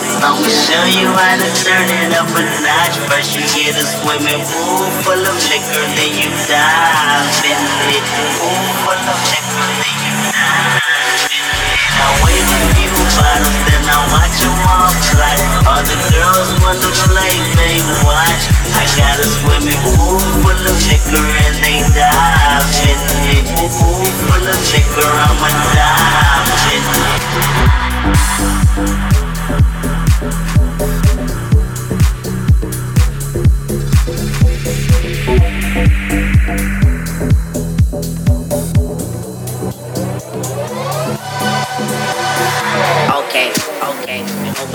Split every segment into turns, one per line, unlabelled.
I'ma show you how to turn it up a notch. First you get a swimming pool full of liquor, then you dive in it. Pool full of liquor, then you dive in it. I wait a few bottles, then I watch them all fly. All the girls wanna play, they watch. I got a swimming pool full of liquor and they dive in it. Pool full of liquor, I'ma dive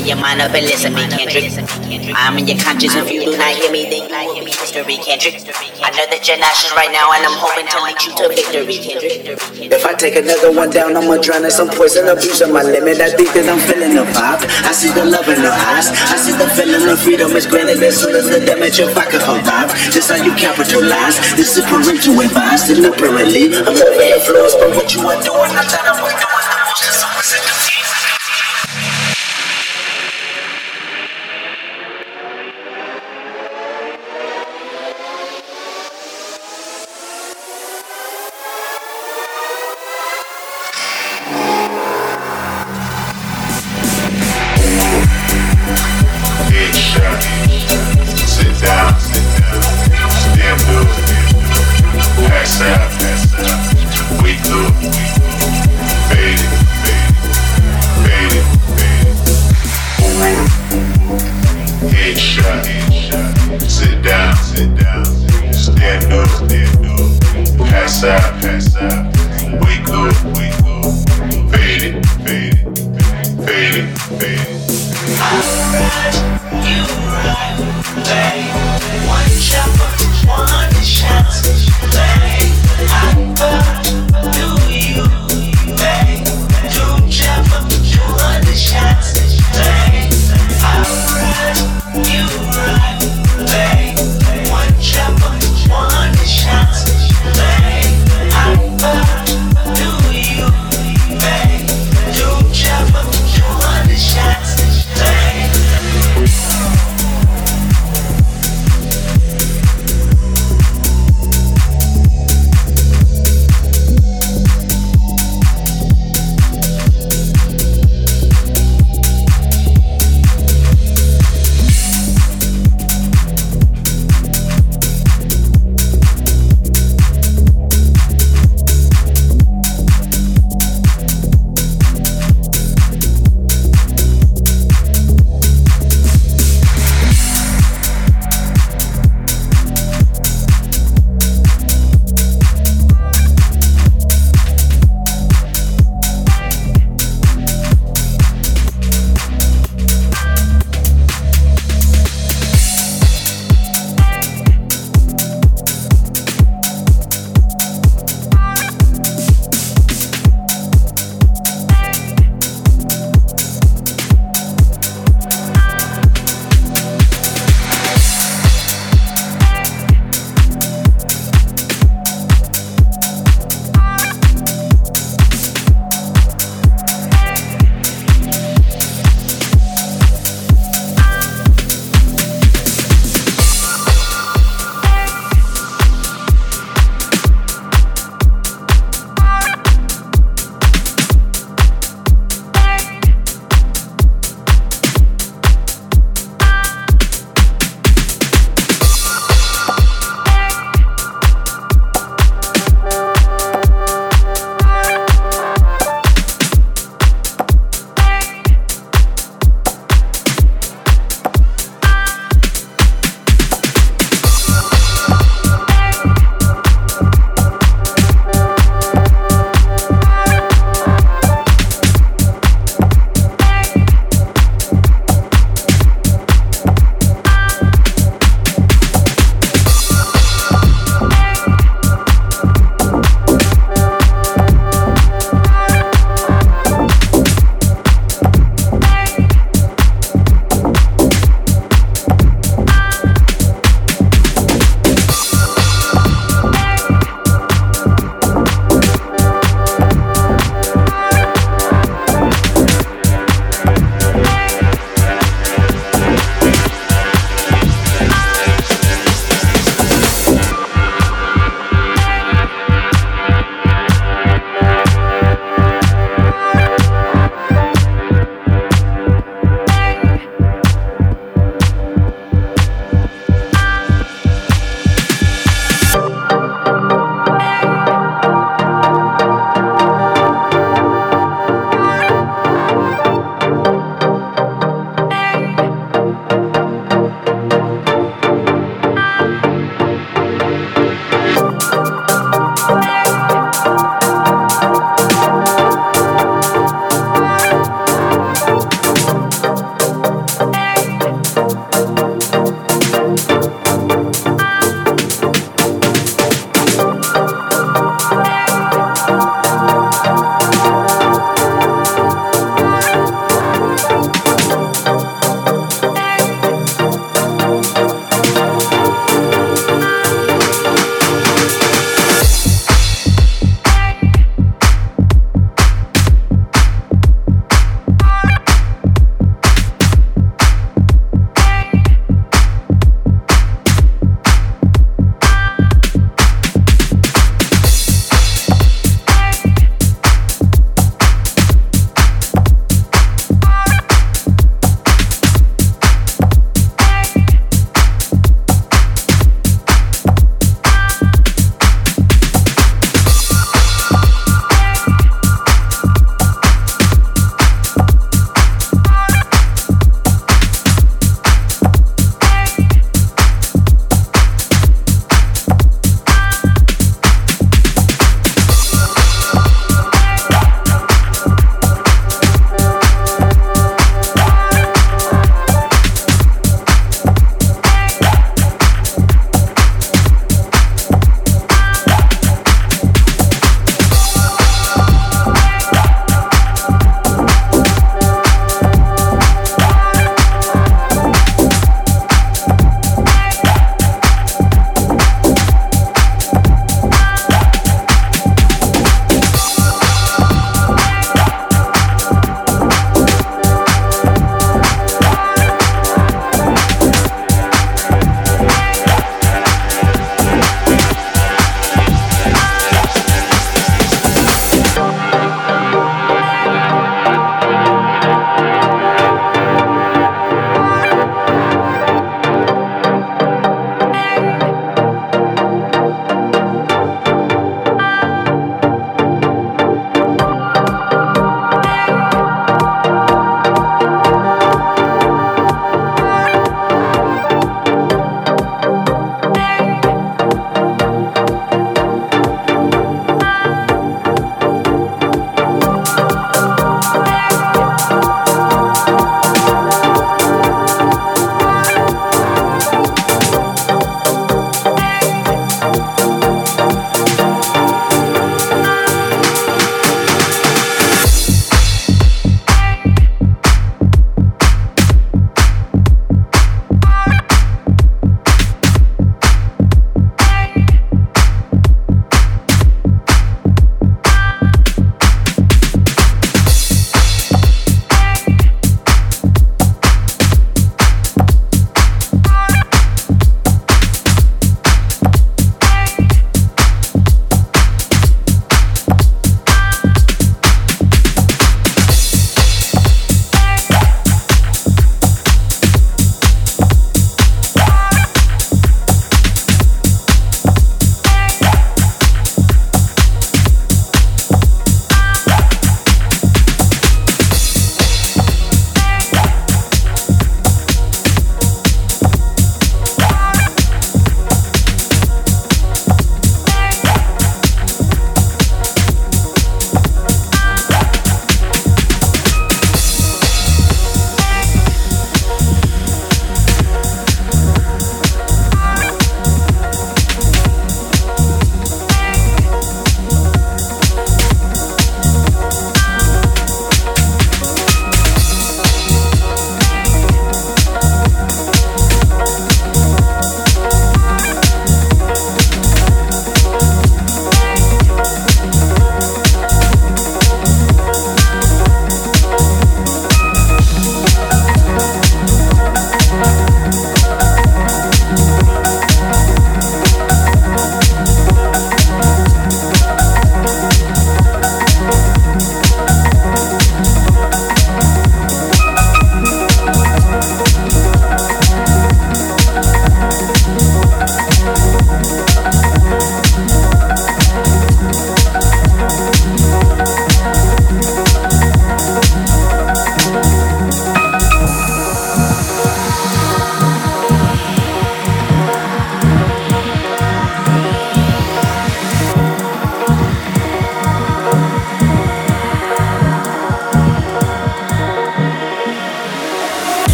Open your mind up and listen, me, Kendrick. I'm in your conscience. If you do not hear me, then you will be history, Kendrick. I know that you're nauseous right now, and I'm hoping to lead you to victory, Kendrick.
If I take another one down, I'ma drown in some poison, abuse on my limit. I think that I'm feeling the vibe. I see the love in her eyes. I see the feeling of freedom is granted as soon as the damage if I can survive. This how you capitalize. This is parental advice, deliberately. I'm over influenced by what you are doing. I thought I was doing